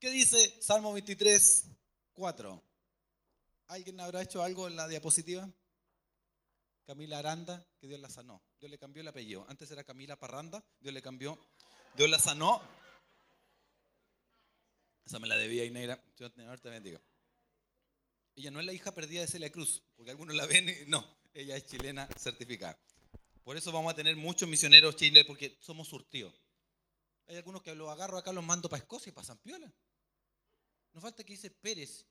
¿Qué dice Salmo 23, 4? ¿Alguien habrá hecho algo en la diapositiva? Camila Aranda, que Dios la sanó. Dios le cambió el apellido. Antes era Camila Parranda, Dios le cambió. Dios la sanó. Esa me la debía Ineira. Señor te bendiga. Ella no es la hija perdida de Celia Cruz, porque algunos la ven y no, ella es chilena certificada. Por eso vamos a tener muchos misioneros chilenos, porque somos surtidos. Hay algunos que los agarro acá, los mando para Escocia y para San Piola. Nos falta que dice Pérez.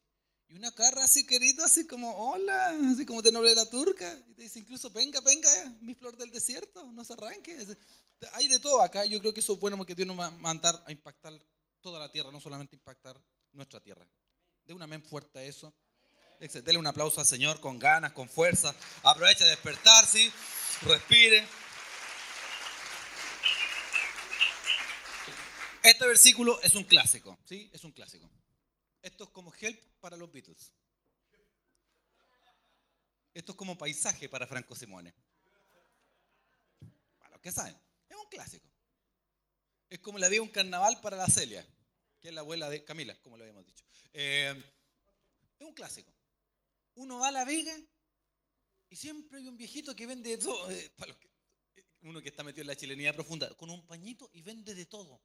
Y una carra así querido, así como, hola, así como de noble la turca. Y te dice incluso, venga, venga, mi flor del desierto, no se arranque. Hay de todo acá. Yo creo que eso es bueno porque Dios nos va a mandar a impactar toda la tierra, no solamente impactar nuestra tierra. De una amén fuerte a eso. Dele un aplauso al Señor con ganas, con fuerza. Aprovecha de despertar, ¿sí? Respire. Este versículo es un clásico, ¿sí? Es un clásico. Esto es como help para los Beatles. Esto es como paisaje para Franco Simone. Para los que saben, es un clásico. Es como la de un carnaval para la Celia, que es la abuela de Camila, como lo habíamos dicho. Eh, es un clásico uno va a la vega y siempre hay un viejito que vende de todo. Eh, eh, uno que está metido en la chilenidad profunda, con un pañito y vende de todo.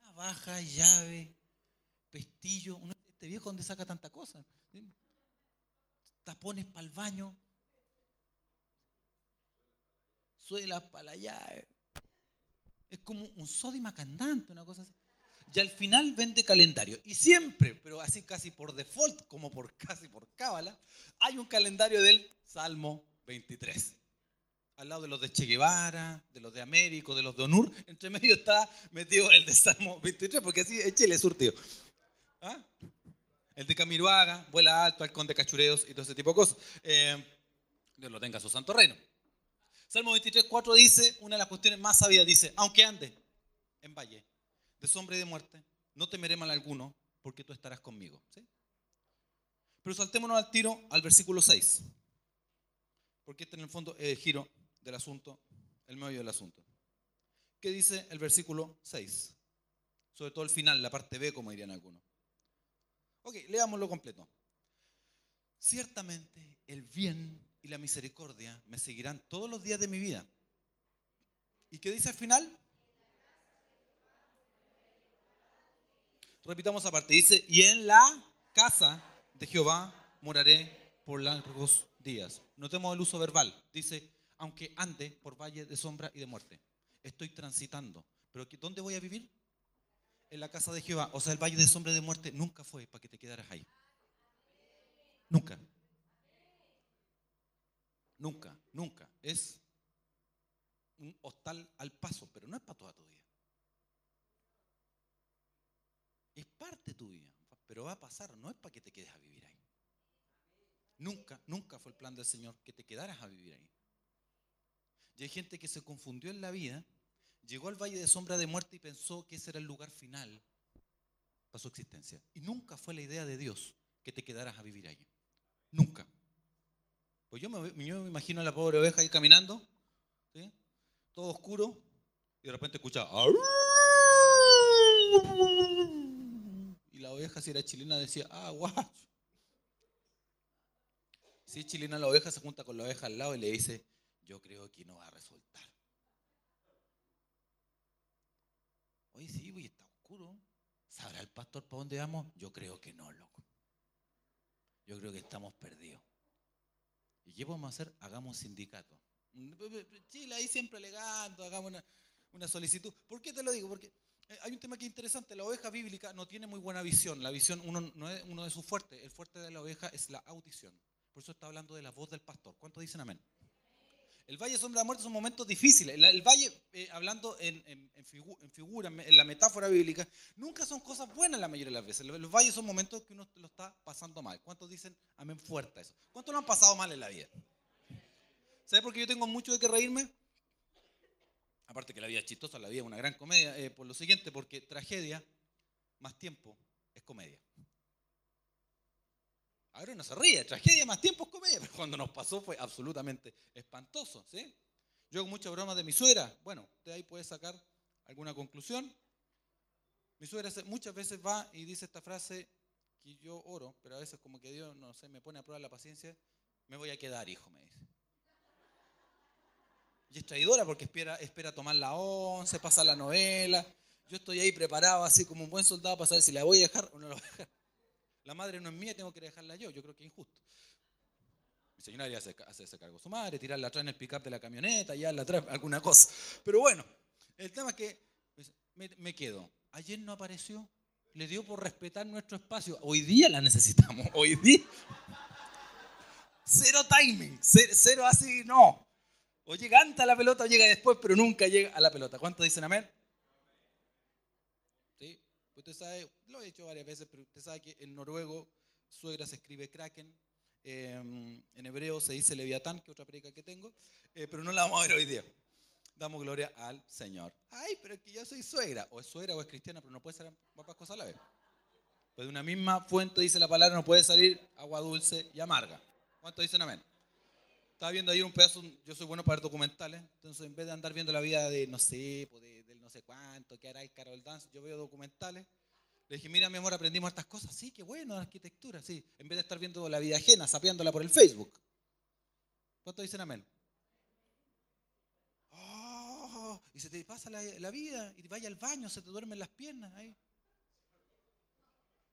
Navaja, llave, pestillo. Este viejo, ¿dónde saca tanta cosa? Tapones para el baño. Suelas para llave. Es como un sódima candante, una cosa así y al final vende calendario. Y siempre, pero así casi por default, como por casi por cábala, hay un calendario del Salmo 23. Al lado de los de Che Guevara, de los de Américo, de los de Onur, entre medio está metido el de Salmo 23, porque así es Chile surtido. ¿Ah? El de Camiruaga, vuela alto, halcón de cachureos y todo ese tipo de cosas. Eh, Dios lo tenga su santo reino. Salmo 23, 4 dice, una de las cuestiones más sabias, dice, aunque ande en valle de sombra y de muerte, no temeré mal alguno, porque tú estarás conmigo. Pero saltémonos al tiro al versículo 6, porque este en el fondo es el giro del asunto, el medio del asunto. ¿Qué dice el versículo 6? Sobre todo el final, la parte B, como dirían algunos. Ok, leámoslo completo. Ciertamente el bien y la misericordia me seguirán todos los días de mi vida. ¿Y qué dice al final? Repitamos aparte. Dice, y en la casa de Jehová moraré por largos días. Notemos el uso verbal. Dice, aunque ande por valle de sombra y de muerte. Estoy transitando. Pero ¿dónde voy a vivir? En la casa de Jehová. O sea, el valle de sombra de muerte nunca fue para que te quedaras ahí. Nunca. Nunca, nunca. Es un hostal al paso, pero no es para toda tu vida. Es parte tuya, pero va a pasar, no es para que te quedes a vivir ahí. Nunca, nunca fue el plan del Señor que te quedaras a vivir ahí. Y hay gente que se confundió en la vida, llegó al valle de sombra de muerte y pensó que ese era el lugar final para su existencia. Y nunca fue la idea de Dios que te quedaras a vivir ahí. Nunca. Pues yo me, imagino a la pobre oveja ahí caminando, todo oscuro, y de repente escucha y la oveja, si era chilena, decía, ah, guau. Si es chilena, la oveja se junta con la oveja al lado y le dice, yo creo que no va a resultar. Oye, sí, pues está oscuro. ¿Sabrá el pastor para dónde vamos? Yo creo que no, loco. Yo creo que estamos perdidos. ¿Y qué podemos hacer? Hagamos sindicato. Chile ahí siempre alegando, hagamos una, una solicitud. ¿Por qué te lo digo? Porque eh, hay un tema que es interesante, la oveja bíblica no tiene muy buena visión, la visión uno, no es uno de sus fuertes, el fuerte de la oveja es la audición, por eso está hablando de la voz del pastor. ¿Cuántos dicen amén? El valle de sombra de muerte son momentos difíciles. El, valle, eh, hablando en, figura, en la metáfora bíblica, nunca son cosas buenas la mayoría de las veces. Los, valles son momentos que uno lo está pasando mal. ¿Cuántos dicen amén fuerte eso? ¿Cuántos lo han pasado mal en la vida? ¿Sabes por qué yo tengo mucho de qué reírme? Aparte que la vida es chistosa, la vida es una gran comedia, eh, por lo siguiente, porque tragedia más tiempo es comedia. Ahora no se ríe, tragedia más tiempo es comedia, pero cuando nos pasó fue absolutamente espantoso, ¿sí? Yo hago mucha broma de mi suegra, bueno, usted ahí puede sacar alguna conclusión. Mi suegra muchas veces va y dice esta frase que yo oro, pero a veces como que Dios, no sé, me pone a prueba la paciencia, me voy a quedar, hijo, me dice. Y es traidora porque espera, espera tomar la once, pasar la novela. Yo estoy ahí preparado así como un buen soldado para saber si la voy a dejar o no la voy a dejar. La madre no es mía, tengo que dejarla yo. Yo creo que es injusto. Mi señora ya hace, ese cargo su madre, tirarla atrás en el pick-up de la camioneta, ya la atrás, alguna cosa. Pero bueno, el tema es que pues, me, quedo. Ayer no apareció, le dio por respetar nuestro espacio. Hoy día la necesitamos, hoy día. Cero timing, cero, así, no. O llega antes a la pelota o llega después, pero nunca llega a la pelota. ¿Cuántos dicen amén? Usted sabe, lo he dicho varias veces, pero usted sabe que en noruego suegra se escribe kraken, em, en hebreo se dice leviatán, que otra predica que tengo, eh, pero no la vamos a ver hoy día. Damos gloria al Señor. Ay, pero es que yo soy suegra, o es suegra o es cristiana, pero no puede ser ambas cosas a la vez. Pues de una misma fuente dice la palabra, no puede salir agua dulce y amarga. ¿Cuántos dicen amén? Estaba viendo ahí un pedazo, yo soy bueno para ver documentales, entonces en vez de andar viendo la vida de, no sé, de, del no sé cuánto, qué hará el Carol Dance, yo veo documentales le dije, mira, mi amor, aprendimos estas cosas. Sí, qué bueno, arquitectura, sí. En vez de estar viendo la vida ajena, sapeándola por el Facebook. ¿Cuántos dicen amén? Oh, y se te pasa la, vida y vaya al baño, se te duermen las piernas ahí.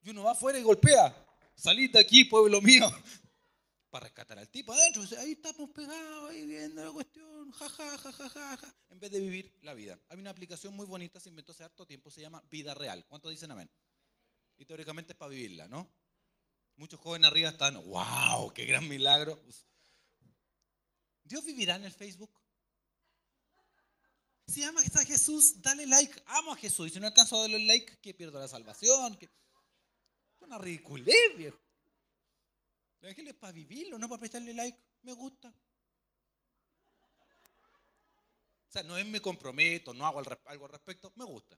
Y uno va afuera y golpea. Salite aquí, pueblo mío. Para rescatar al tipo adentro. Ahí estamos pegados, ahí viendo la cuestión. Ja, ja, ja, ja, ja. En vez de vivir la vida. Hay una aplicación muy bonita, se inventó hace harto tiempo, se llama Vida Real. ¿Cuántos dicen amén? y teóricamente es para vivirla, ¿no? Muchos jóvenes arriba están, wow, qué gran milagro. ¿Dios vivirá en el Facebook? Si amas a Jesús, dale like. Amo a Jesús. Y si no alcanzo a darle like, que pierdo la salvación. Es una ridiculez, viejo. El evangelio es para vivirlo, no para prestarle like. Me gusta. O sea, no es me comprometo, no hago algo al respecto. Me gusta.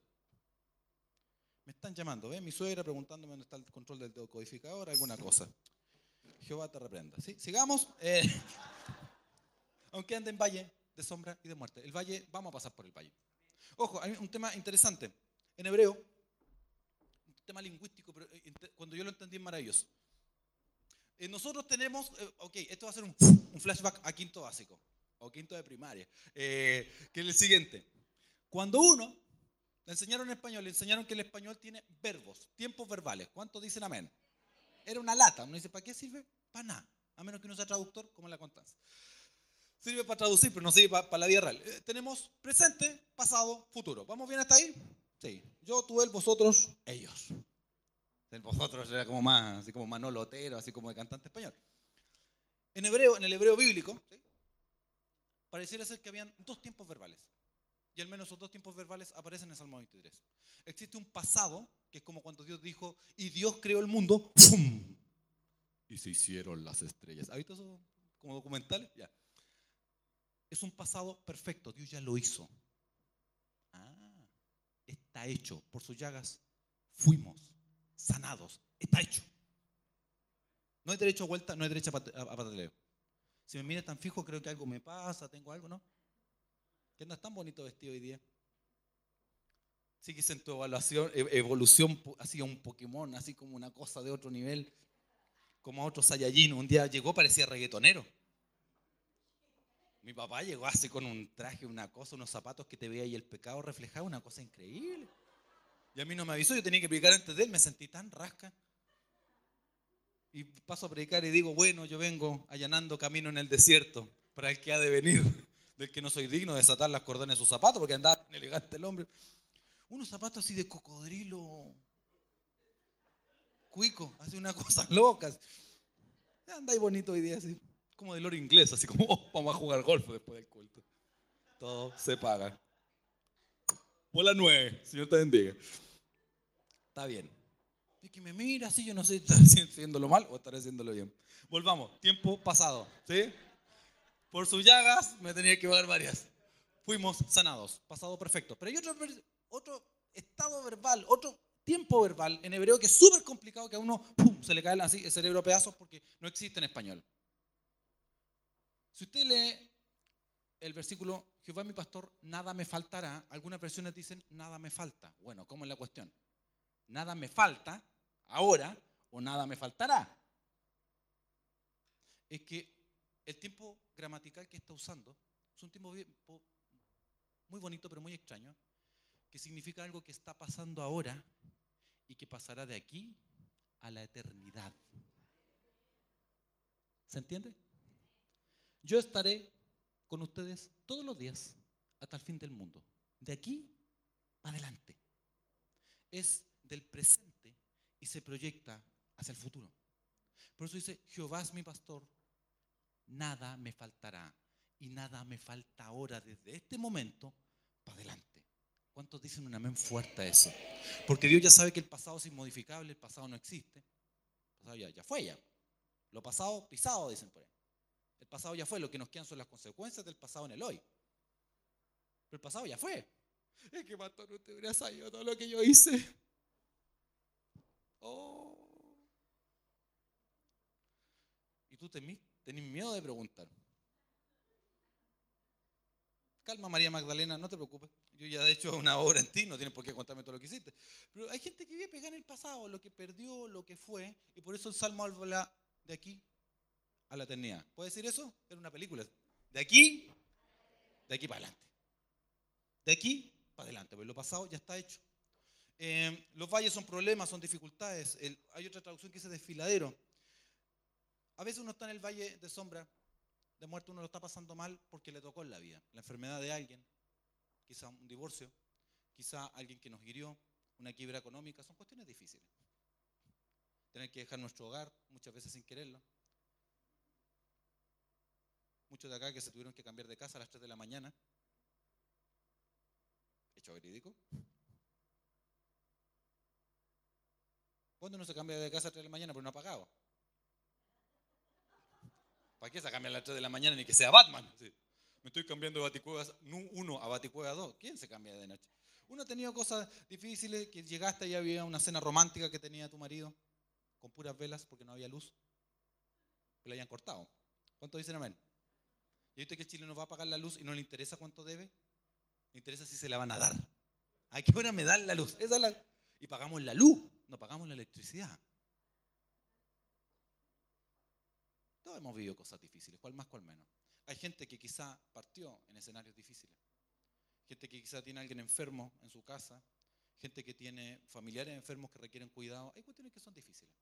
Me están llamando, ¿ves? Mi suegra preguntándome dónde está el control del decodificador, alguna cosa. Jehová te reprenda. ¿Sí? Sigamos. Eh, aunque ande en valle de sombra y de muerte. El valle, vamos a pasar por el valle. Ojo, hay un tema interesante. En hebreo, un tema lingüístico, pero eh, cuando yo lo entendí es maravilloso. Eh, nosotros tenemos, ok, esto va a ser un, un, flashback a quinto básico, o quinto de primaria, que es el siguiente. Cuando uno le enseñaron español, le enseñaron que el español tiene verbos, tiempos verbales. ¿Cuántos dicen amén? Era una lata. Uno dice, ¿para qué sirve? Para nada. A menos que uno sea traductor, como en la constancia. Sirve para traducir, pero no sirve para, la vida real. Eh, tenemos presente, pasado, futuro. ¿Vamos bien hasta ahí? Sí. Yo, tú, él, vosotros, ellos. Vosotros era como más, así como Manolo Otero, así como de cantante español. En hebreo, en el hebreo bíblico, pareciera ser que habían dos tiempos verbales. Y al menos esos dos tiempos verbales aparecen en Salmo 23. Existe un pasado, que es como cuando Dios dijo, y Dios creó el mundo, ¡fum! y se hicieron las estrellas. ¿Ha visto eso como documental? Ya. Es un pasado perfecto, Dios ya lo hizo. Ah, está hecho. Por sus llagas fuimos sanados. Está hecho. No hay derecho a vuelta, no hay derecho a pataleo. Si me mira tan fijo, creo que algo me pasa, tengo algo, ¿no? que no es tan bonito vestido hoy día. Sí que en tu evaluación, e, evolución así un Pokémon, así como una cosa de otro nivel, como a otro Saiyajin. Un día llegó, parecía reggaetonero. Mi papá llegó así con un traje, una cosa, unos zapatos que te veía y el pecado reflejaba, una cosa increíble. Y a mí no me avisó, yo tenía que predicar antes de él, me sentí tan rasca. Y paso a predicar y digo, bueno, yo vengo allanando camino en el desierto para el que ha de venir del que no soy digno de desatar las cordones de sus zapatos, porque andaba elegante el hombre. Unos zapatos así de cocodrilo. Cuico, hace unas cosas locas. Ahí bonito hoy día, así, como de oro inglés, así como oh, vamos a jugar golf después del culto. Todo se paga. Por la nueve, Señor te bendiga. Está bien. Es que me mira así, yo no sé si estaré haciéndolo mal o estaré haciéndolo bien. Volvamos, tiempo pasado, ¿sí? Por sus llagas me tenía que dar varias. Fuimos sanados, pasado perfecto. Pero hay otro, otro estado verbal, otro tiempo verbal en hebreo que es súper complicado que a uno se le cae así el cerebro a pedazos porque no existe en español. Si usted lee el versículo, Jehová mi pastor, nada me faltará, algunas versiones dicen, nada me falta. Bueno, ¿cómo es la cuestión? nada me falta ahora o nada me faltará. Es que el tiempo gramatical que está usando es un tiempo muy bonito, pero muy extraño, que significa algo que está pasando ahora y que pasará de aquí a la eternidad. ¿Se entiende? Yo estaré con ustedes todos los días hasta el fin del mundo. De aquí para adelante. Es del presente y se proyecta hacia el futuro. Por eso dice, Jehová es mi pastor, nada me faltará. Y nada me falta ahora desde este momento para adelante. ¿Cuántos dicen un amén fuerte a eso? Porque Dios ya sabe que el pasado es inmodificable, el pasado no existe. El pasado ya, fue ya. Lo pasado pisado, dicen por ahí. El pasado ya fue, lo que nos quedan son las consecuencias del pasado en el hoy. Pero el pasado ya fue. Es que pastor, te hubiera sabido todo lo que yo hice. Oh. Y tú tenés, miedo de preguntar. Calma, María Magdalena, no te preocupes. Yo ya he hecho una obra en ti, no tienes por qué contarme todo lo que hiciste. Pero hay gente que vive pegada en el pasado, lo que perdió, lo que fue, y por eso el Salmo habla de aquí a la eternidad. ¿Puede decir eso? Era una película. De aquí, de aquí para adelante. De aquí para adelante, porque lo pasado ya está hecho. Eh, los valles son problemas, son dificultades. hay otra traducción que dice desfiladero. A veces uno está en el valle de sombra, de muerte, uno lo está pasando mal porque le tocó en la vida. La enfermedad de alguien, quizá un divorcio, quizá alguien que nos hirió, una quiebra económica, son cuestiones difíciles. Tener que dejar nuestro hogar muchas veces sin quererlo. Muchos de acá que se tuvieron que cambiar de casa a las 3 de la mañana. Hecho verídico. ¿Cuándo uno se cambia de casa a las 3 de la mañana? Pero no ha pagado. ¿Para qué se cambia a las 3 de la mañana ni que sea Batman? Me estoy cambiando de Baticuevas 1 a Baticueva 2. ¿Quién se cambia de noche? Uno ha tenido cosas difíciles, que llegaste y había una cena romántica que tenía tu marido, con puras velas porque no había luz, que le hayan cortado. ¿Cuántos dicen amén? ¿Y viste que Chile no va a pagar la luz y no le interesa cuánto debe? Le interesa si se la van a dar. ¿A qué hora me dan la luz? Esa la... Y pagamos la luz, no pagamos la electricidad. Todos hemos vivido cosas difíciles, cuál más, cuál menos. Hay gente que quizá partió en escenarios difíciles. Gente que quizá tiene a alguien enfermo en su casa. Gente que tiene familiares enfermos que requieren cuidado. Hay cuestiones que son difíciles.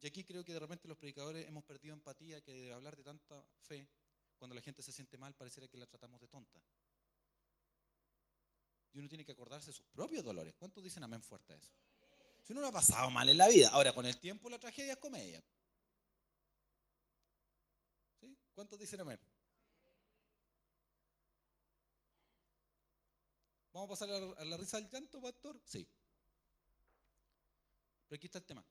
Y aquí creo que de repente los predicadores hemos perdido empatía que de hablar de tanta fe cuando la gente se siente mal, pareciera que la tratamos de tonta. Y uno tiene que acordarse de sus propios dolores. ¿Cuántos dicen amén fuerte a eso? Si uno lo ha pasado mal en la vida, ahora con el tiempo la tragedia es comedia. ¿Cuántos dicen amén? ¿Vamos a pasar a la risa del llanto, pastor? Sí. Pero aquí está el tema.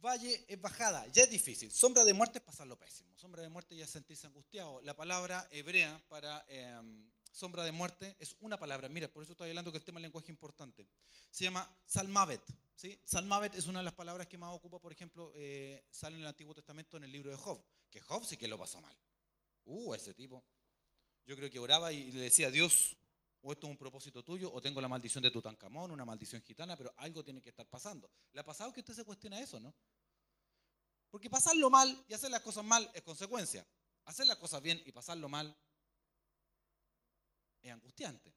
Valle es bajada, ya es difícil. Sombra de muerte es pasarlo pésimo. Sombra de muerte ya es sentirse angustiado. La palabra hebrea para em, sombra de muerte es una palabra. Mira, por eso estoy hablando que el tema del lenguaje es importante. Se llama salmavet. ¿sí? Salmavet es una de las palabras que más ocupa, por ejemplo, eh, sale en el Antiguo Testamento en el libro de Job. Que Job sí que lo pasó mal. Uh, ese tipo. Yo creo que oraba y le decía, Dios, o esto es un propósito tuyo, o tengo la maldición de Tutankamón, una maldición gitana, pero algo tiene que estar pasando. ¿Le ha pasado que usted se cuestiona eso, no? Porque pasarlo mal y hacer las cosas mal es consecuencia. Hacer las cosas bien y pasarlo mal es angustiante.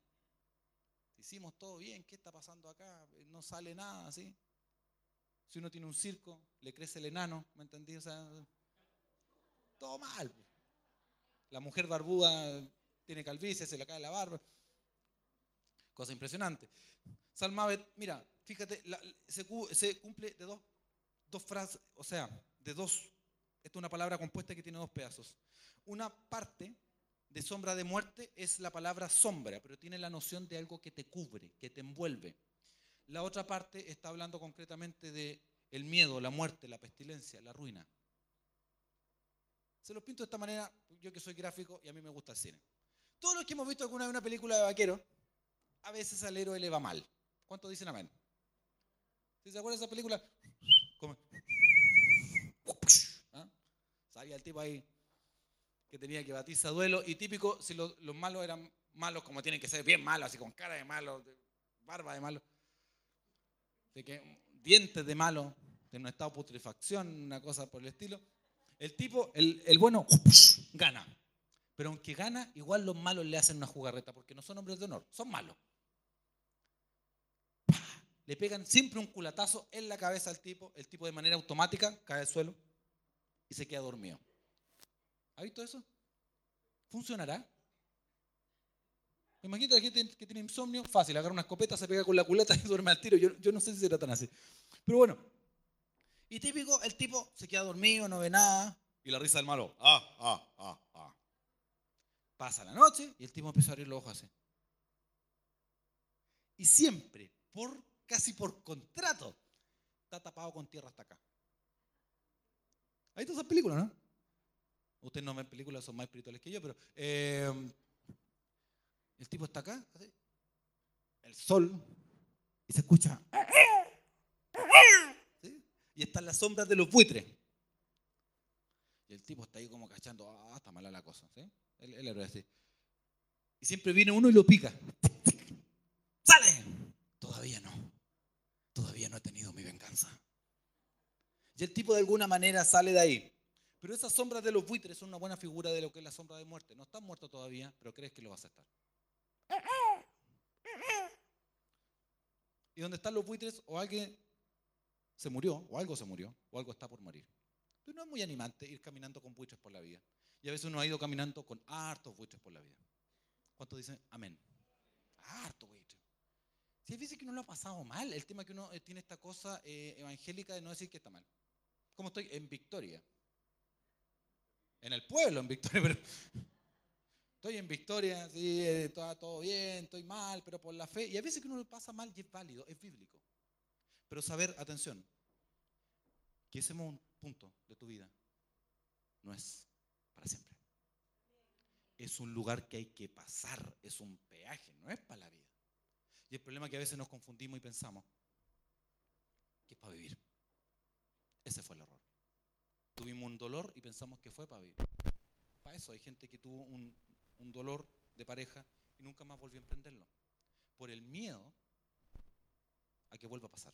Hicimos todo bien, ¿qué está pasando acá? No sale nada, ¿sí? Si uno tiene un circo, le crece el enano, ¿me entendí? Todo mal. La mujer barbuda tiene calvicie, se le cae la barba. Cosa impresionante. Salmavet, mira, fíjate, se, cumple de dos, dos frases, o sea, de dos, esta es una palabra compuesta que tiene dos pedazos. Una parte de sombra de muerte es la palabra sombra, pero tiene la noción de algo que te cubre, que te envuelve. La otra parte está hablando concretamente de el miedo, la muerte, la pestilencia, la ruina. Se los pinto de esta manera, yo que soy gráfico y a mí me gusta el cine. Todos los que hemos visto alguna vez una película de vaquero, a veces al héroe le va mal. ¿Cuántos dicen amén? ¿Sí se acuerdan de esa película? ¿Ah? Salía el tipo ahí que tenía que batirse a duelo. Y típico, si los, malos eran malos como tienen que ser, bien malos, así con cara de malo, barba de malo. de que dientes de malo, de un estado de putrefacción, una cosa por el estilo. El tipo, el bueno, gana. Pero aunque gana, igual los malos le hacen una jugarreta, porque no son hombres de honor, son malos. Le pegan siempre un culatazo en la cabeza al tipo, el tipo de manera automática cae al suelo y se queda dormido. ¿Ha visto eso? ¿Funcionará? Imagínate a la gente que tiene insomnio, fácil, agarra una escopeta, se pega con la culata y duerme al tiro. Yo, yo no sé si será tan así. Pero bueno, y típico, el tipo se queda dormido, no ve nada, y la risa del malo, ah, ah, ah, ah. Pasa la noche y el tipo empieza a abrir los ojos así. Y siempre, por casi por contrato, está tapado con tierra hasta acá. Ahí todas esas películas, ¿no? Ustedes no ven películas, son más espirituales que yo, pero eh, el tipo está acá, el sol, y se escucha. ¿sí? Y están las sombras de los buitres. Y el tipo está ahí como cachando, ah, está mala la cosa. ¿sí? El, el héroe así. Y siempre viene uno y lo pica. ¡Sale! Todavía no. Todavía no he tenido mi venganza. Y el tipo de alguna manera sale de ahí. Pero esas sombras de los buitres son una buena figura de lo que es la sombra de muerte. No estás muerto todavía, pero crees que lo vas a estar. Y donde están los buitres, o alguien se murió, o algo se murió, o algo está por morir. Pero no es muy animante ir caminando con buitres por la vida. Y a veces uno ha ido caminando con hartos buitres por la vida. ¿Cuántos dicen amén? Harto buitre. Si hay veces que uno lo ha pasado mal, el tema que uno eh, tiene esta cosa eh, evangélica de no decir que está mal. Como estoy en Victoria. En el pueblo, en Victoria, pero estoy en Victoria, sí, está todo bien, estoy mal, pero por la fe. Y a veces que uno lo pasa mal y es válido, es bíblico. Pero saber, atención, que ese punto de tu vida no es para siempre. Es un lugar que hay que pasar, es un peaje, no es para la vida. Y el problema es que a veces nos confundimos y pensamos que es para vivir. Ese fue el error. Tuvimos un dolor y pensamos que fue para vivir. Para eso hay gente que tuvo un, un dolor de pareja y nunca más volvió a emprenderlo. Por el miedo a que vuelva a pasar.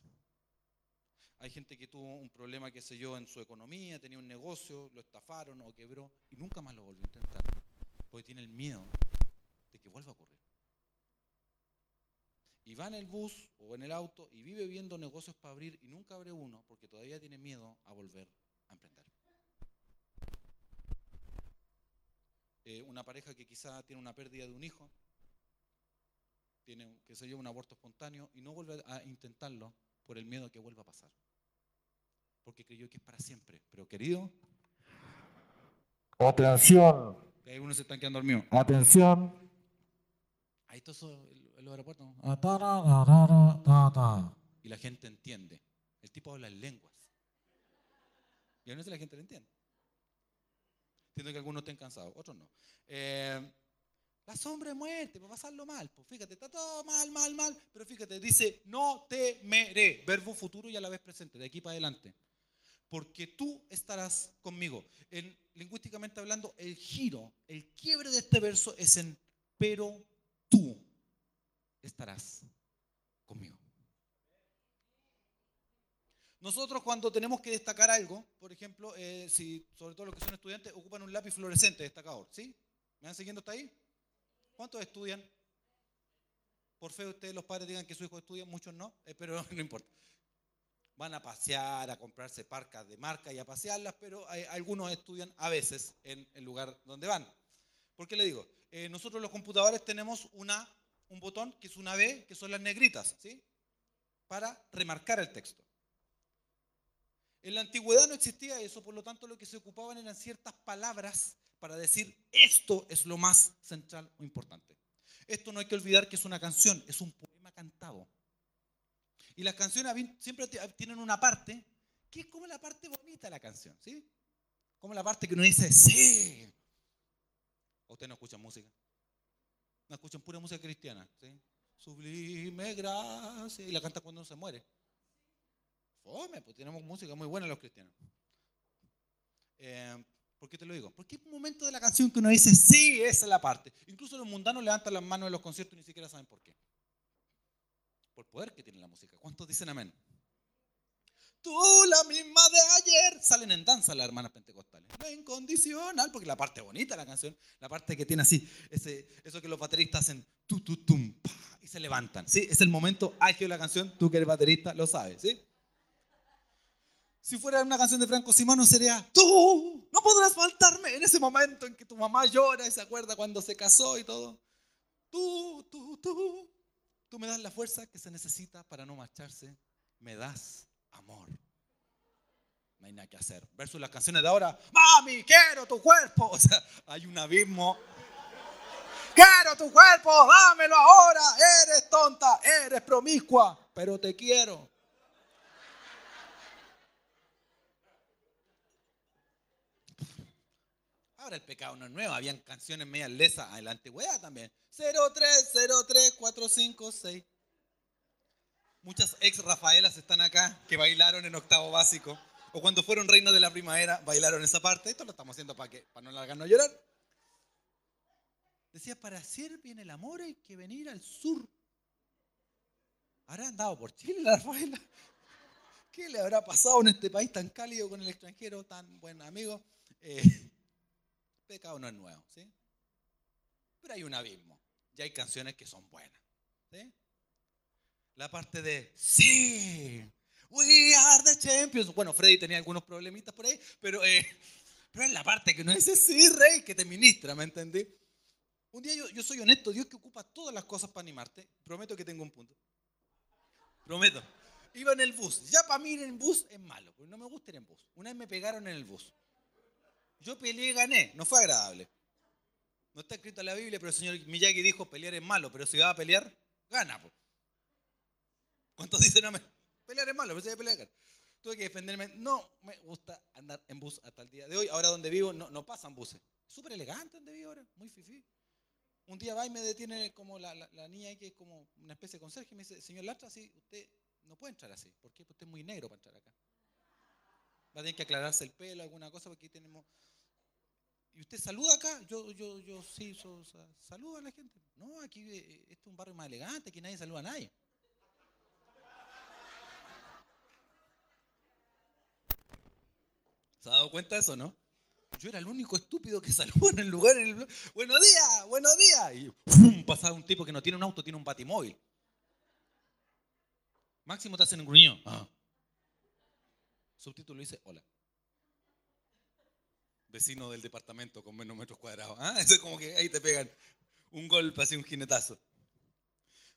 Hay gente que tuvo un problema, qué sé yo, en su economía, tenía un negocio, lo estafaron o quebró y nunca más lo volvió a intentar. Porque tiene el miedo de que vuelva a ocurrir. Y va en el bus o en el auto y vive viendo negocios para abrir y nunca abre uno porque todavía tiene miedo a volver a emprender. Eh, una pareja que quizá tiene una pérdida de un hijo, tiene, que se lleva un aborto espontáneo y no vuelve a intentarlo por el miedo a que vuelva a pasar. Porque creyó que es para siempre. Pero querido, Atención, algunos se están quedando dormidos. atención. Ahí está eso en en los aeropuertos. Ah, ta, ta, ta. Y la gente entiende. El tipo habla en lenguas. Y a veces la gente le entiende. Entiendo que algunos estén cansados, otros no. Eh, la sombra de muerte, para pasarlo mal. Pues fíjate, está todo mal, mal, mal. Pero fíjate, dice, no temeré. Verbo futuro y a la vez presente, de aquí para adelante. Porque tú estarás conmigo. En, lingüísticamente hablando, el giro, el quiebre de este verso es en, pero estarás conmigo. Nosotros cuando tenemos que destacar algo, por ejemplo, eh, si sobre todo los que son estudiantes ocupan un lápiz fluorescente destacador, ¿sí? ¿Me van siguiendo hasta ahí? ¿Cuántos estudian? Por fe ustedes los padres digan que su hijo estudia, muchos no, eh, pero no importa. Van a pasear, a comprarse parcas de marca y a pasearlas, pero algunos estudian a veces en el lugar donde van. ¿Por qué le digo? Eh, nosotros los computadores tenemos una, un botón que es una B, que son las negritas, ¿sí? Para remarcar el texto. En la antigüedad no existía eso, por lo tanto lo que se ocupaban eran ciertas palabras para decir esto es lo más central o importante. Esto no hay que olvidar que es una canción, es un poema cantado. Y las canciones siempre tienen una parte que es como la parte bonita de la canción, ¿sí? Como la parte que uno dice, sí. ¿O ¿Ustedes no escuchan música? No escuchan pura música cristiana, ¿sí? Sublime gracia. Y la canta cuando uno se muere. Fome, pues tenemos música muy buena los cristianos. Eh, ¿Por qué te lo digo? Porque hay un momento de la canción que uno dice, sí, esa es la parte. Incluso los mundanos levantan las manos en los conciertos y ni siquiera saben por qué. Por el poder que tiene la música. ¿Cuántos dicen amén? Tú, la misma de ayer. Salen en danza las hermanas pentecostales. No incondicional, porque la parte bonita de la canción, la parte que tiene así, ese, eso que los bateristas hacen, tu, tu, tum, pa, y se levantan. ¿sí? Es el momento álgido de la canción, tú que eres baterista lo sabes. ¿sí? Si fuera una canción de Franco Simano sería, tú no podrás faltarme en ese momento en que tu mamá llora y se acuerda cuando se casó y todo. Tú, tú, tú, tú me das la fuerza que se necesita para no marcharse. Me das No hay nada que hacer. Versus las canciones de ahora, mami, quiero tu cuerpo. O sea, hay un abismo. Quiero tu cuerpo, dámelo ahora. Eres tonta, eres promiscua, pero te quiero. Ahora el pecado no es nuevo, habían canciones medias lesas en la antigüedad también. 0303456. Muchas ex Rafaelas están acá que bailaron en octavo básico. O cuando fueron reinas de la primavera, bailaron esa parte. Esto lo estamos haciendo para, que, para no largarnos a llorar. Decía, para hacer bien el amor hay que venir al sur. ¿Habrá andado por Chile la Rafaela? ¿Qué le habrá pasado en este país tan cálido con el extranjero, tan buen amigo? Eh, pecado no es nuevo, ¿sí? Pero hay un abismo. Y hay canciones que son buenas, ¿sí? La parte de, sí, we are the champions. Bueno, Freddy tenía algunos problemitas por ahí, pero, eh, pero es la parte que no dice, sí, rey, que te ministra, ¿me entendí? Un día yo, yo soy honesto, Dios que ocupa todas las cosas para animarte, prometo que tengo un punto. Prometo. Iba en el bus. Ya para mí ir en bus es malo, porque no me gusta ir en bus. Una vez me pegaron en el bus. Yo peleé y gané, no fue agradable. No está escrito en la Biblia, pero el señor Miyagi dijo pelear es malo, pero si va a pelear, gana. ¿Cuántos dicen amén? Pelear es malo, pero va a pelear. Tuve que defenderme. No me gusta andar en bus hasta el día de hoy. Ahora donde vivo no, no pasan buses. Súper elegante donde vivo ahora, muy fifí. Un día va y me detiene como la, la, la niña que es como una especie de conserje y me dice, señor Lastra, sí, usted no puede entrar así. ¿Por qué? Porque usted es muy negro para entrar acá. Va a tener que aclararse el pelo, alguna cosa, porque aquí tenemos... ¿Y usted saluda acá? Yo, yo, yo sí, so, o sea, saludo a la gente. No, aquí este es un barrio más elegante, aquí nadie saluda a nadie. ¿Se ha dado cuenta de eso, no? Yo era el único estúpido que saludó en el lugar. En el... Buenos días, buenos días. Y pasaba un tipo que no tiene un auto, tiene un batimóvil. Máximo te hacen un gruñón. Ah. Subtítulo dice, hola. Vecino del departamento con menos metros cuadrados. ¿Ah? Eso es como que ahí te pegan un golpe, así un jinetazo.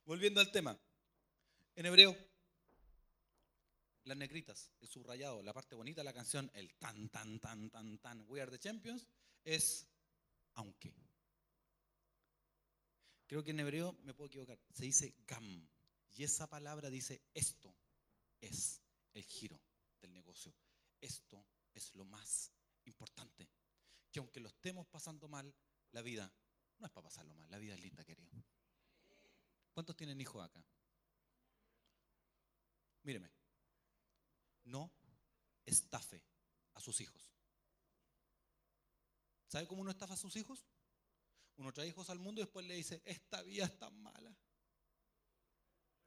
Volviendo al tema. En hebreo, las negritas, el subrayado, la parte bonita de la canción, el tan, tan, tan, tan, tan, We are the champions, es aunque. Creo que en hebreo, me puedo equivocar, se dice gam. Y esa palabra dice esto es el giro del negocio. Esto es lo más importante. Que aunque lo estemos pasando mal, la vida no es para pasarlo mal, la vida es linda, querido. ¿Cuántos tienen hijos acá? Míreme, no estafe a sus hijos. ¿Sabe cómo uno estafa a sus hijos? Uno trae hijos al mundo y después le dice, esta vida es tan mala.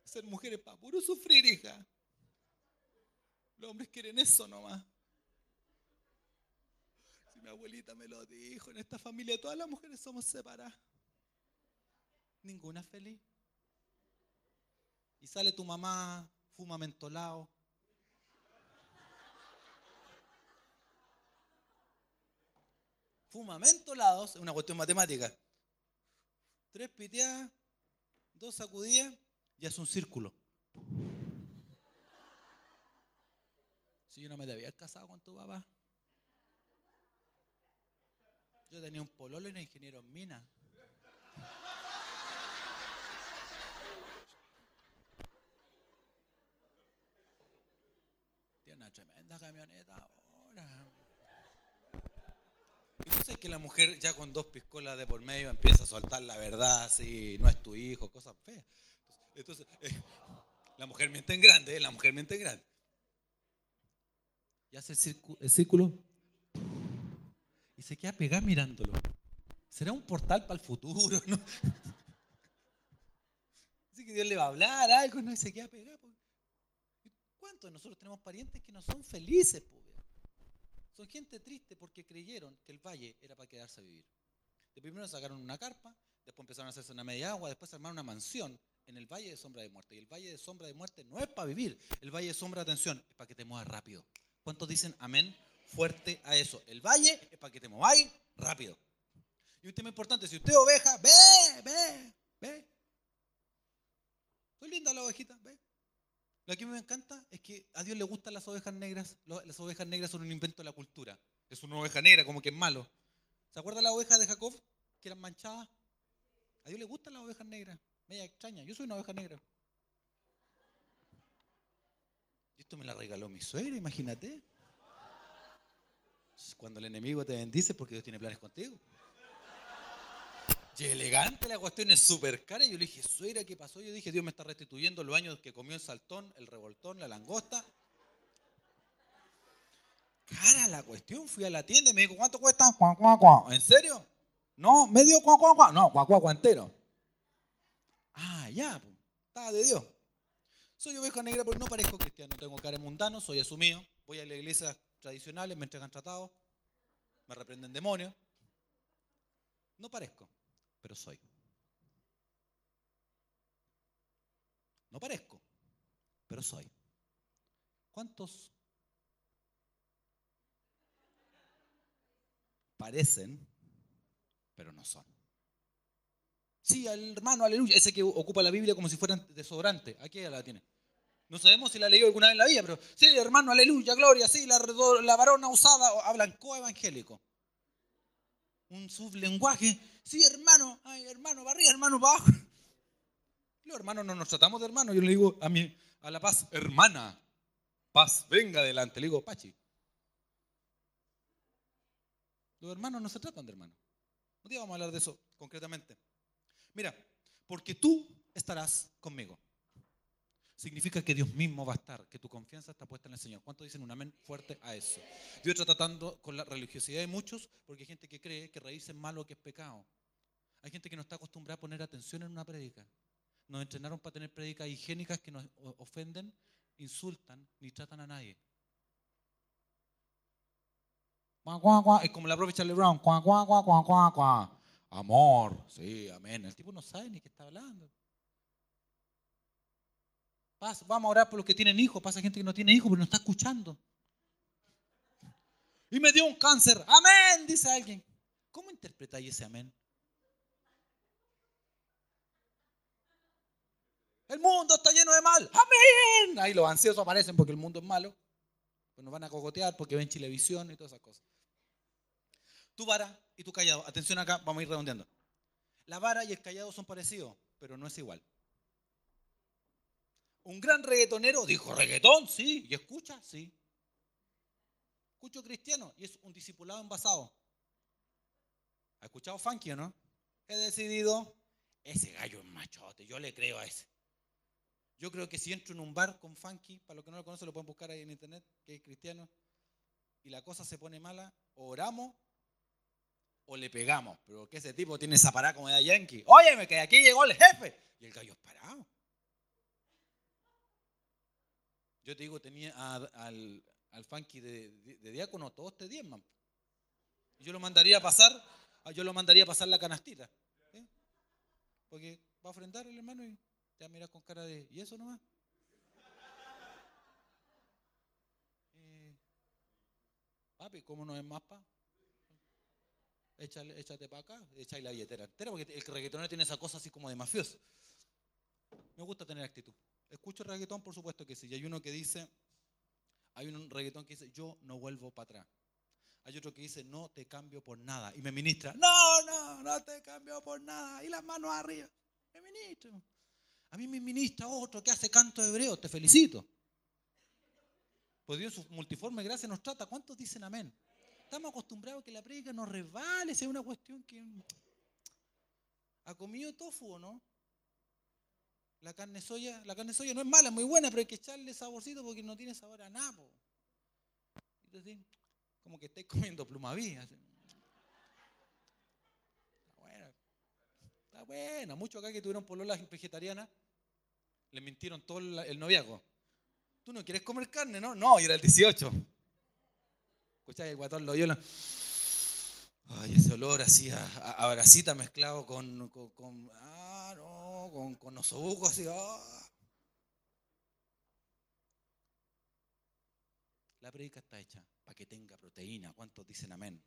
Ser mujer es para puro sufrir, hija. Los hombres quieren eso nomás. Si mi abuelita me lo dijo, en esta familia todas las mujeres somos separadas. Ninguna feliz. Y sale tu mamá, fuma mentolado. Fuma mentolados, es una cuestión matemática. Tres piteadas, dos sacudidas, ya es un círculo. Si yo no me debía haber casado con tu papá. Yo tenía un pololo y un ingeniero en mina. Tiene una tremenda camioneta ahora. Sabes que la mujer ya con dos piscolas de por medio empieza a soltar la verdad, si no es tu hijo, cosas feas. Entonces, eh, la mujer miente en grande, eh, la mujer miente en grande. Y hace el círculo, y se queda pegada mirándolo. ¿Será un portal para el futuro? ¿no? Así que Dios le va a hablar algo, ¿no? Y se queda pegada. pues. ¿Cuántos de nosotros tenemos parientes que no son felices, po, viejo? Son gente triste porque creyeron que el valle era para quedarse a vivir. De primero sacaron una carpa, después empezaron a hacerse una media agua, después armaron una mansión en el valle de sombra de muerte. Y el valle de sombra de muerte no es para vivir. El valle de sombra, atención, es para que te muevas rápido. ¿Cuántos dicen amén fuerte a eso? El valle es para que te mováis rápido. Y un tema importante, si usted oveja, ve, ve, ve. Soy linda la ovejita, ve. Lo que me encanta es que a Dios le gustan las ovejas negras. Las ovejas negras son un invento de la cultura. Es una oveja negra, como que es malo. ¿Se acuerda la oveja de Jacob? Que eran manchadas. A Dios le gustan las ovejas negras. Media extraña. Yo soy una oveja negra. Y esto me la regaló mi suegra, imagínate. Cuando el enemigo te bendice porque Dios tiene planes contigo. Y elegante la cuestión es súper cara. Y yo le dije, suegra, ¿qué pasó? Yo dije, Dios me está restituyendo los años que comió el saltón, el revoltón, la langosta. Cara la cuestión, fui a la tienda y me dijo, ¿cuánto cuesta? Cuá. ¿En serio? No, medio cuá, cuá. No, cuá, entero. Ah, ya, estaba de Dios. Soy oveja negra porque no parezco cristiano, tengo cara mundano, soy asumido. Voy a las iglesias tradicionales, me entregan tratados, me reprenden demonios. No parezco, pero soy. No parezco, pero soy. ¿Cuántos parecen, pero no son? Sí, al hermano, aleluya, ese que ocupa la Biblia como si fuera desodorante. Aquí ya la tiene. No sabemos si la leyó alguna vez en la vida, pero sí, hermano, aleluya, gloria, sí, la, la varona usada, hablan coevangélico. Un sublenguaje, sí, hermano, ay, hermano, para arriba, hermano, para abajo. Los hermanos no nos tratamos de hermanos. Yo le digo a, mi, a la paz, hermana, paz, venga adelante. Le digo, Pachi. Los hermanos no se tratan de hermanos. Un día vamos a hablar de eso concretamente. Mira, porque tú estarás conmigo. Significa que Dios mismo va a estar, que tu confianza está puesta en el Señor. ¿Cuántos dicen un amén fuerte a eso? Dios está tratando con la religiosidad de muchos porque hay gente que cree que reírse es malo, que es pecado. Hay gente que no está acostumbrada a poner atención en una prédica. Nos entrenaron para tener prédicas higiénicas que nos ofenden, insultan ni tratan a nadie. Es como la propia Charlie Brown. Amor, sí, amén. El tipo no sabe ni qué está hablando. Vamos a orar por los que tienen hijos. Pasa gente que no tiene hijos, pero no está escuchando. Y me dio un cáncer. Amén, dice alguien. ¿Cómo interpretáis ese amén? El mundo está lleno de mal. Amén. Ahí los ansiosos aparecen porque el mundo es malo. Pues nos van a cogotear porque ven televisión y todas esas cosas. Tu vara y tu callado. Atención acá, vamos a ir redondeando. La vara y el callado son parecidos, pero no es igual. Un gran reggaetonero dijo, reggaetón, sí, y escucha, sí. Escucho cristiano y es un discipulado envasado. ¿Ha escuchado funky o no? He decidido, ese gallo es machote, yo le creo a ese. Yo creo que si entro en un bar con funky, para los que no lo conocen lo pueden buscar ahí en internet, que es cristiano, y la cosa se pone mala, o oramos o le pegamos. Pero que ese tipo tiene esa parada como de yankee. Óyeme, que aquí llegó el jefe. Y el gallo es parado. Yo te digo, tenía al, al funky de, diácono, todos te diezman. Yo lo mandaría a pasar, yo lo mandaría a pasar la canastita. Porque va a ofrendar el hermano y te va a mirar con cara de, ¿y eso nomás? Eh, papi, ¿cómo no es más pa? Échale, échate para acá, echáis la billetera entera, porque el reggaetonero tiene esa cosa así como de mafioso. Me gusta tener actitud. Escucho reggaetón, por supuesto que sí. Y hay uno que dice, hay un reggaetón que dice, yo no vuelvo para atrás. Hay otro que dice, no te cambio por nada. Y me ministra, no, no, no te cambio por nada. Y las manos arriba. Me ministra. A mí me ministra otro que hace canto hebreo. Te felicito. Pues Dios su multiforme gracia nos trata. ¿Cuántos dicen amén? Estamos acostumbrados a que la prédica nos resbale. Es una cuestión que... ¿Ha comido tofu o no? La carne soya, la carne soya no es mala, es muy buena, pero hay que echarle saborcito porque no tiene sabor a nada. así, como que estáis comiendo plumaví. Está buena. Está buena. Muchos acá que tuvieron pololas vegetarianas, le mintieron todo el, noviazgo. Tú no quieres comer carne, ¿no? No, y era el 18. Escuchá, el guatón lo viola. Ay, ese olor así a, a, mezclado con, con, con, con osobuco así. ah. La predica está hecha para que tenga proteína. ¿Cuántos dicen amén?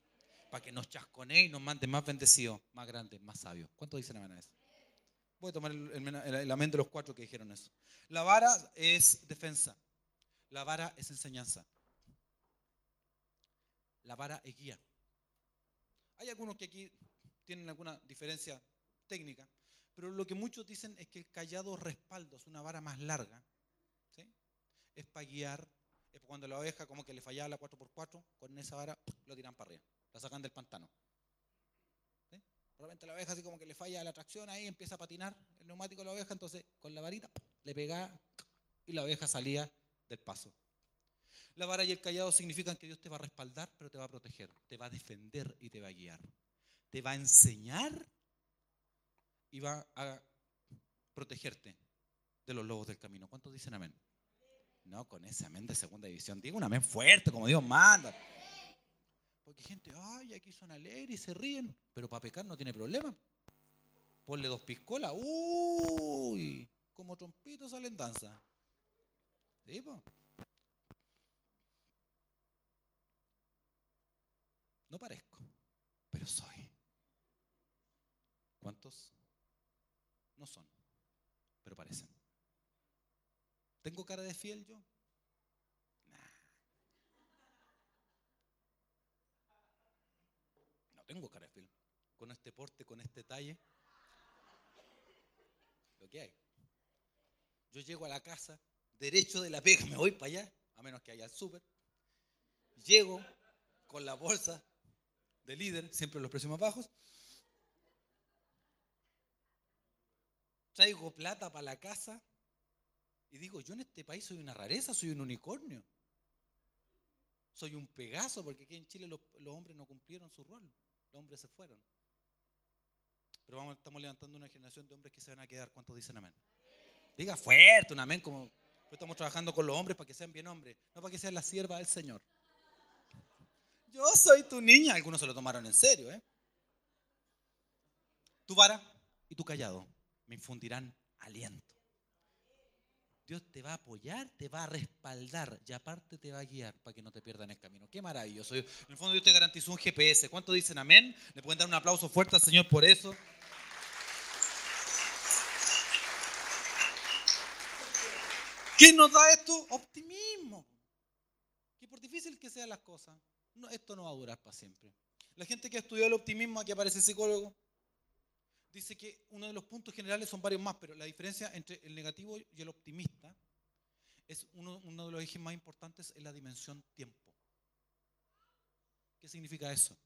Para que nos chasconee y nos mande más bendecidos, más grandes, más sabios. ¿Cuántos dicen amén a eso? Voy a tomar el, el el amén de los cuatro que dijeron eso. La vara es defensa. La vara es enseñanza. La vara es guía. Hay algunos que aquí tienen alguna diferencia técnica, pero lo que muchos dicen es que el callado respaldo es una vara más larga. Es para guiar. Es cuando la oveja como que le fallaba la 4x4, con esa vara lo tiran para arriba. La sacan del pantano. ¿sí? La oveja así como que le falla la tracción ahí, empieza a patinar el neumático de la oveja, entonces con la varita le pegaba y la oveja salía del paso. La vara y el callado significan que Dios te va a respaldar, pero te va a proteger, te va a defender y te va a guiar. Te va a enseñar y va a protegerte de los lobos del camino. ¿Cuántos dicen amén? No, con ese amén de segunda división. Digo un amén fuerte, como Dios manda. Porque gente, ay, aquí son alegres y se ríen, pero para pecar no tiene problema. Ponle dos piscolas, uy, como trompitos salen danza. ¿Sí, po? No parezco, pero soy. ¿Cuántos son, pero parecen? ¿Tengo cara de fiel yo? Nah. No tengo cara de fiel. Con este porte, con este talle. Lo que hay. Yo llego a la casa, derecho de la pega, me voy para allá, a menos que haya el súper. Llego con la bolsa de líder, siempre los precios más bajos. Traigo plata para la casa y digo, yo en este país soy una rareza, soy un unicornio. Soy un pegaso, porque aquí en Chile los, hombres no cumplieron su rol. Los hombres se fueron. Pero vamos, estamos levantando una generación de hombres que se van a quedar. ¿Cuántos dicen amén? Diga fuerte un amén, como pues estamos trabajando con los hombres para que sean bien hombres, no para que sean la sierva del Señor. Yo soy tu niña. Algunos se lo tomaron en serio, ¿eh? Tu vara y tu callado me infundirán aliento. Dios te va a apoyar, te va a respaldar y aparte te va a guiar para que no te pierdas en el camino. Qué maravilloso. En el fondo Dios te garantizó un GPS. ¿Cuántos dicen amén? ¿Le pueden dar un aplauso fuerte al Señor por eso? ¿Qué nos da esto? Optimismo. Que por difícil que sean las cosas, no, esto no va a durar para siempre. La gente que ha estudiado el optimismo, aquí aparece psicólogo, dice que uno de los puntos generales son varios más, pero la diferencia entre el negativo y el optimista es uno, de los ejes más importantes en la dimensión tiempo. ¿Qué significa eso?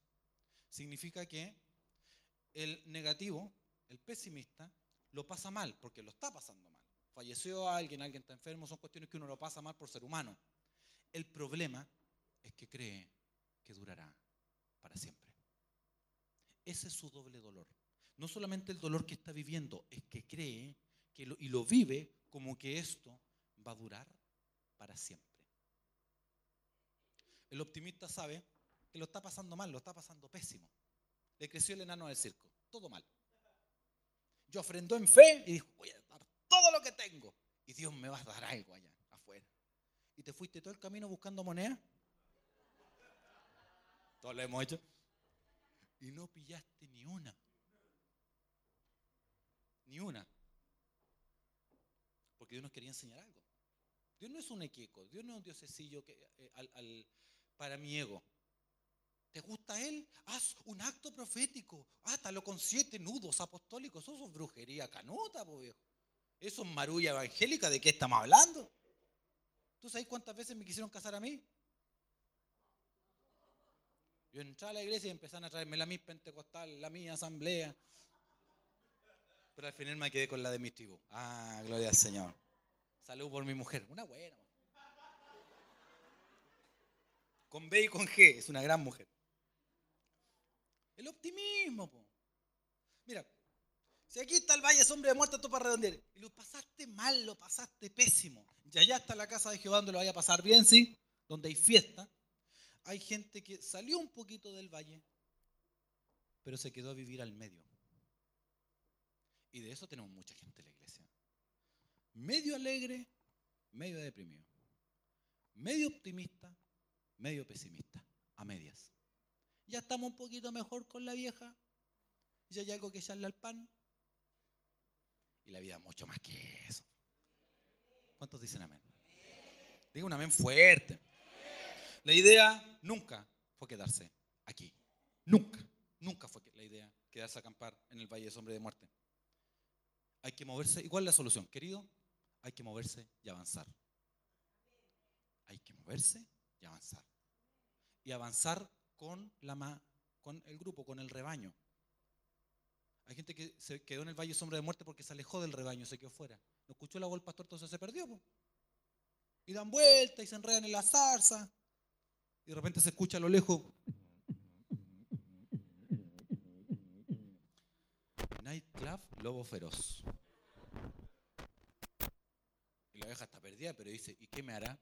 Significa que el negativo, el pesimista, lo pasa mal, porque lo está pasando mal. Falleció alguien, alguien está enfermo, son cuestiones que uno lo pasa mal por ser humano. El problema es que cree que durará para siempre. Ese es su doble dolor. No solamente el dolor que está viviendo, es que cree que y lo vive como que esto va a durar para siempre. El optimista sabe que lo está pasando mal, lo está pasando pésimo. Le creció el enano del circo, todo mal. Yo ofrendó en fe y dijo, voy a dar todo lo que tengo y Dios me va a dar algo allá afuera. ¿Y te fuiste todo el camino buscando monedas? Todos lo hemos hecho. Y no pillaste ni una. Ni una. Porque Dios nos quería enseñar algo. Dios no es un equeco, Dios no es un diosecillo que, eh, al- para mi ego. ¿Te gusta Él? Haz un acto profético. Átalo con siete nudos apostólicos. Eso es brujería canuta, po viejo. Eso es marulla evangélica. ¿De qué estamos hablando? ¿Tú sabes cuántas veces me quisieron casar a mí? Yo entraba a la iglesia y empezaron a traerme la mi pentecostal, la mía asamblea. Pero al final me quedé con la de mi tribu. Ah, gloria al Señor. Salud por mi mujer. Una buena. Con B y con G. Es una gran mujer. El optimismo, po. Mira, si aquí está el valle sombra de muerte, tú para redondear. Y lo pasaste mal, lo pasaste pésimo. Y allá está la casa de Jehová donde lo vaya a pasar bien, ¿sí? Donde hay fiesta. Hay gente que salió un poquito del valle, pero se quedó a vivir al medio. Y de eso tenemos mucha gente en la iglesia. Medio alegre, medio deprimido. Medio optimista, medio pesimista. A medias. Ya estamos un poquito mejor con la vieja. Ya hay algo que echarle al pan. Y la vida mucho más que eso. ¿Cuántos dicen amén? Diga un amén fuerte. La idea nunca fue quedarse aquí. Nunca, nunca fue la idea quedarse a acampar en el Valle de Sombra de Muerte. Hay que moverse. ¿Y cuál es la solución? Querido, hay que moverse y avanzar. Hay que moverse y avanzar. Y avanzar con, la, con el grupo, con el rebaño. Hay gente que se quedó en el Valle Sombra de Muerte porque se alejó del rebaño, se quedó fuera. No escuchó la voz del pastor, entonces se perdió. Y dan vueltas y se enredan en la zarza. Y de repente se escucha a lo lejos. Lobo Feroz. Y la oveja está perdida, pero dice, ¿y qué me hará?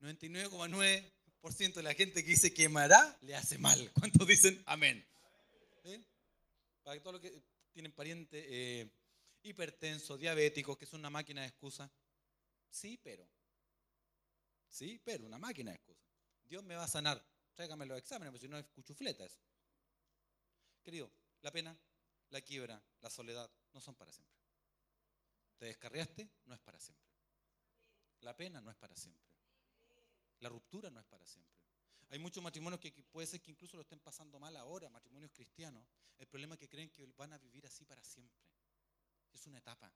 99,9% de la gente que dice que me hará, le hace mal. ¿Cuántos dicen amén? Para todos los que tienen parientes eh, hipertensos, diabéticos, que es una máquina de excusa. Sí, pero. Sí, pero una máquina de excusa. Dios me va a sanar. Tráigame los exámenes, porque si no es cuchufleta eso. Querido, la pena, la quiebra, la soledad no son para siempre. Te descarriaste, no es para siempre. La pena no es para siempre. La ruptura no es para siempre. Hay muchos matrimonios que puede ser que incluso lo estén pasando mal ahora, matrimonios cristianos. El problema es que creen que van a vivir así para siempre. Es una etapa.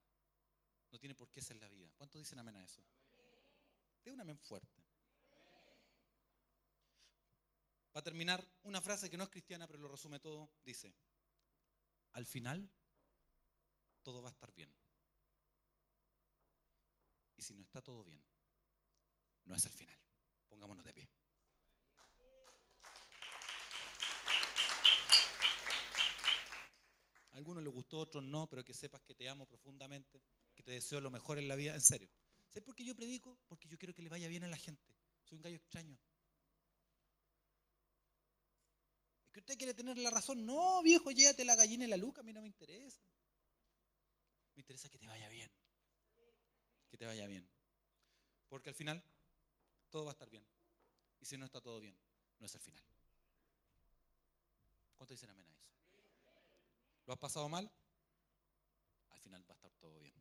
No tiene por qué ser la vida. ¿Cuántos dicen amén a eso? De un amén fuerte. Para terminar, una frase que no es cristiana, pero lo resume todo, dice, al final todo va a estar bien. Y si no está todo bien, no es el final. Pongámonos de pie. A algunos les gustó, a otros no, pero que sepas que te amo profundamente, que te deseo lo mejor en la vida, en serio. ¿Sabes por qué yo predico? Porque yo quiero que le vaya bien a la gente. Soy un gallo extraño. Que usted quiere tener la razón. No, viejo, llévate la gallina y la luca, a mí no me interesa. Me interesa que te vaya bien. Que te vaya bien. Porque al final todo va a estar bien. Y si no está todo bien, no es el final. ¿Cuánto dicen amén a eso? ¿Lo has pasado mal? Al final va a estar todo bien.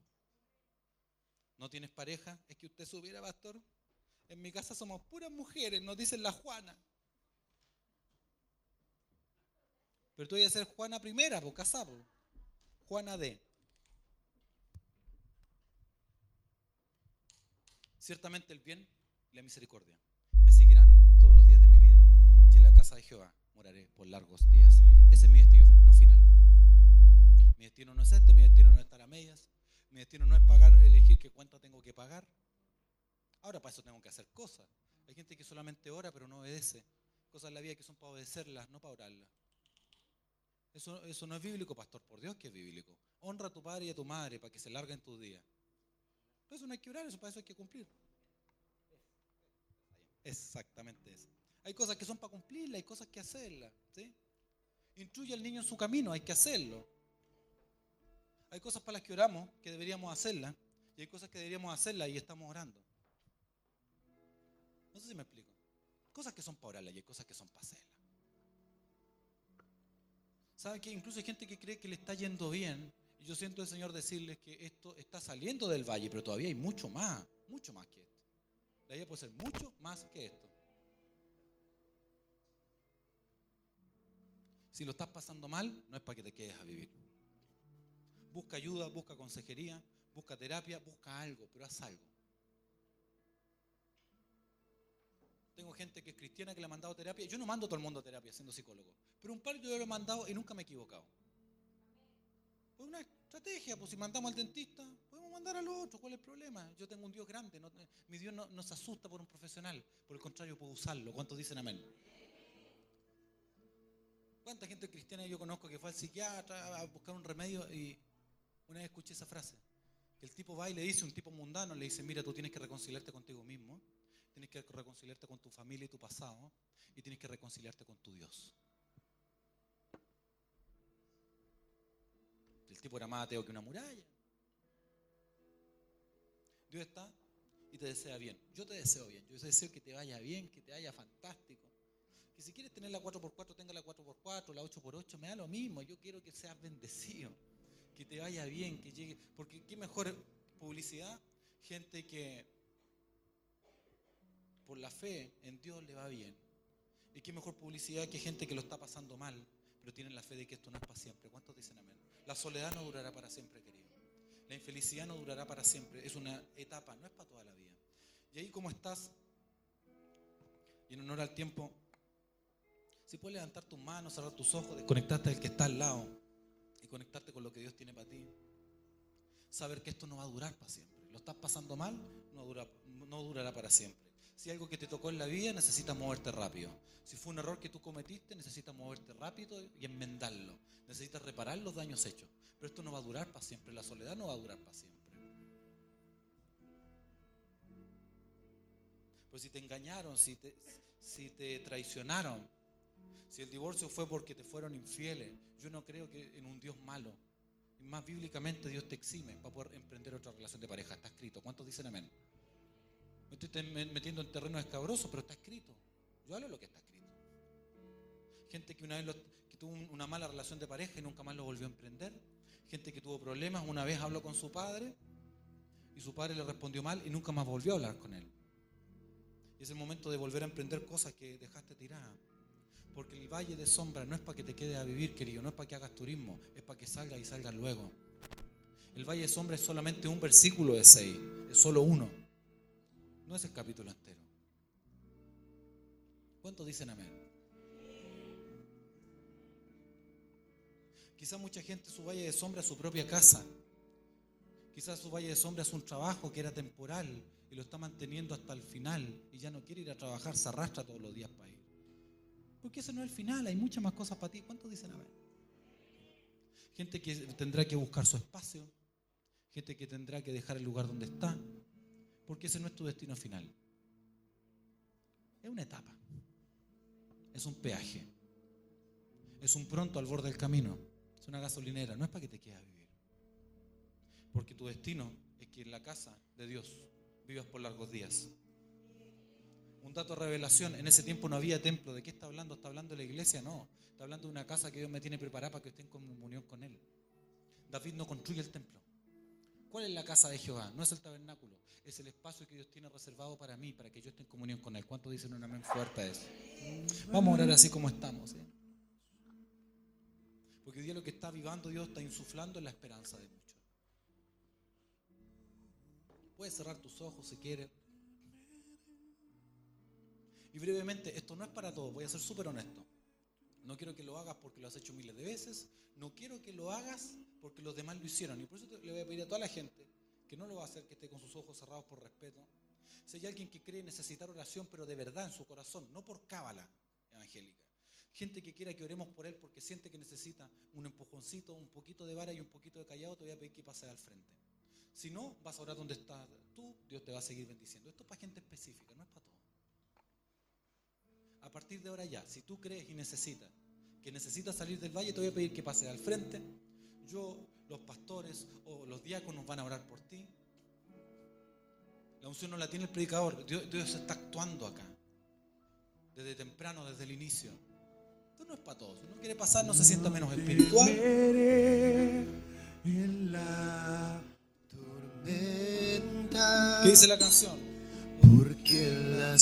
¿No tienes pareja? Es que usted subiera, pastor. En mi casa somos puras mujeres, nos dicen la Juana. Pero tú voy a ser Juana primera, por. Juana D. Ciertamente el bien y la misericordia me seguirán todos los días de mi vida. Y en la casa de Jehová moraré por largos días. Ese es mi destino no final. Mi destino no es este, mi destino no es estar a medias, mi destino no es pagar, elegir qué cuánto tengo que pagar. Ahora para eso tengo que hacer cosas. Hay gente que solamente ora pero no obedece. Cosas en la vida que son para obedecerlas, no para orarlas. Eso, eso no es bíblico, pastor, por Dios que es bíblico. Honra a tu padre y a tu madre para que se larguen tus días. Pero eso no hay que orar, eso para eso hay que cumplir. Exactamente eso. Hay cosas que son para cumplirlas, hay cosas que hacerlas. ¿sí? Instruye al niño en su camino, hay que hacerlo. Hay cosas para las que oramos que deberíamos hacerlas y hay cosas que deberíamos hacerlas y estamos orando. No sé si me explico. Cosas que son para orarlas y hay cosas que son para hacerlas. ¿Saben que incluso hay gente que cree que le está yendo bien? Y yo siento al Señor decirles que esto está saliendo del valle, pero todavía hay mucho más, mucho más que esto. La vida puede ser mucho más que esto. Si lo estás pasando mal, no es para que te quedes a vivir. Busca ayuda, busca consejería, busca terapia, busca algo, pero haz algo. Tengo gente que es cristiana que le ha mandado terapia. Yo no mando a todo el mundo a terapia siendo psicólogo, pero un par yo lo he mandado y nunca me he equivocado. Pues una estrategia, pues si mandamos al dentista, podemos mandar al otro, ¿cuál es el problema? Yo tengo un Dios grande, mi Dios no, se asusta por un profesional, por el contrario puedo usarlo. ¿Cuántos dicen amén? ¿Cuánta gente cristiana yo conozco que fue al psiquiatra a buscar un remedio y una vez escuché esa frase? El tipo va y le dice, un tipo mundano, le dice, mira, tú tienes que reconciliarte contigo mismo, tienes que reconciliarte con tu familia y tu pasado, y tienes que reconciliarte con tu Dios. El tipo era más ateo que una muralla. Dios está y te desea bien. Yo te deseo bien. Yo deseo que te vaya bien, que te vaya fantástico. Que si quieres tener la 4x4, tenga la 4x4, la 8x8, me da lo mismo. Yo quiero que seas bendecido, que te vaya bien, que llegue. Porque qué mejor publicidad, gente que por la fe en Dios le va bien. Y qué mejor publicidad que gente que lo está pasando mal, pero tienen la fe de que esto no es para siempre. ¿Cuántos dicen amén? La soledad no durará para siempre, querido. La infelicidad no durará para siempre. Es una etapa, no es para toda la vida. Y ahí como estás, y en honor al tiempo, si puedes levantar tus manos, cerrar tus ojos, desconectarte del que está al lado y conectarte con lo que Dios tiene para ti. Saber que esto no va a durar para siempre. Lo estás pasando mal, no, dura, no durará para siempre. Si algo que te tocó en la vida, necesitas moverte rápido. Si fue un error que tú cometiste, necesitas moverte rápido y enmendarlo. Necesitas reparar los daños hechos. Pero esto no va a durar para siempre. La soledad no va a durar para siempre. Pues si te engañaron, si te, si te traicionaron, si el divorcio fue porque te fueron infieles, yo no creo que en un Dios malo. Más bíblicamente Dios te exime para poder emprender otra relación de pareja. Está escrito. ¿Cuántos dicen amén? Me estoy metiendo en terreno escabroso, pero está escrito. Yo hablo lo que está escrito. Gente que una vez tuvo una mala relación de pareja y nunca más lo volvió a emprender. Gente que tuvo problemas, una vez habló con su padre y su padre le respondió mal y nunca más volvió a hablar con él. Y es el momento de volver a emprender cosas que dejaste tiradas. Porque el valle de sombra no es para que te quedes a vivir, querido, no es para que hagas turismo, es para que salgas y salgas luego. El valle de sombra es solamente un versículo de seis, es solo uno. No es el capítulo entero. ¿Cuántos dicen amén? Quizás mucha gente su valle de sombra es su propia casa. Quizás su valle de sombra es un trabajo que era temporal y lo está manteniendo hasta el final y ya no quiere ir a trabajar, se arrastra todos los días para ir. Porque ese no es el final, hay muchas más cosas para ti. ¿Cuántos dicen amén? Gente que tendrá que buscar su espacio, gente que tendrá que dejar el lugar donde está, porque ese no es tu destino final. Es una etapa, es un peaje, es un pronto al borde del camino, es una gasolinera, no es para que te quedes a vivir. Porque tu destino es que en la casa de Dios vivas por largos días. Un dato de revelación, en ese tiempo no había templo. ¿De qué está hablando? ¿Está hablando de la iglesia? No. Está hablando de una casa que Dios me tiene preparada para que esté en comunión con Él. David no construye el templo. ¿Cuál es la casa de Jehová? No es el tabernáculo, es el espacio que Dios tiene reservado para mí, para que yo esté en comunión con Él. ¿Cuántos dicen un amén fuerte a eso? Vamos a orar así como estamos. ¿eh? Porque hoy día lo que está vivando Dios está insuflando la esperanza de muchos. Puedes cerrar tus ojos si quieres. Y brevemente, esto no es para todos, voy a ser súper honesto. No quiero que lo hagas porque lo has hecho miles de veces. No quiero que lo hagas porque los demás lo hicieron. Y por eso le voy a pedir a toda la gente que no lo va a hacer que esté con sus ojos cerrados por respeto. Si hay alguien que cree necesitar oración, pero de verdad en su corazón, no por cábala evangélica. Gente que quiera que oremos por él porque siente que necesita un empujoncito, un poquito de vara y un poquito de callado, te voy a pedir que pase al frente. Si no, vas a orar donde estás tú, Dios te va a seguir bendiciendo. Esto es para gente específica, no es para todos. A partir de ahora ya, si tú crees y necesitas, que necesitas salir del valle, te voy a pedir que pases al frente. Yo, los pastores o los diáconos van a orar por ti. La unción no la tiene el predicador, Dios, Dios está actuando acá. Desde temprano, desde el inicio. Esto no es para todos. Si no quiere pasar, no se sienta menos espiritual. ¿Qué dice la canción? porque la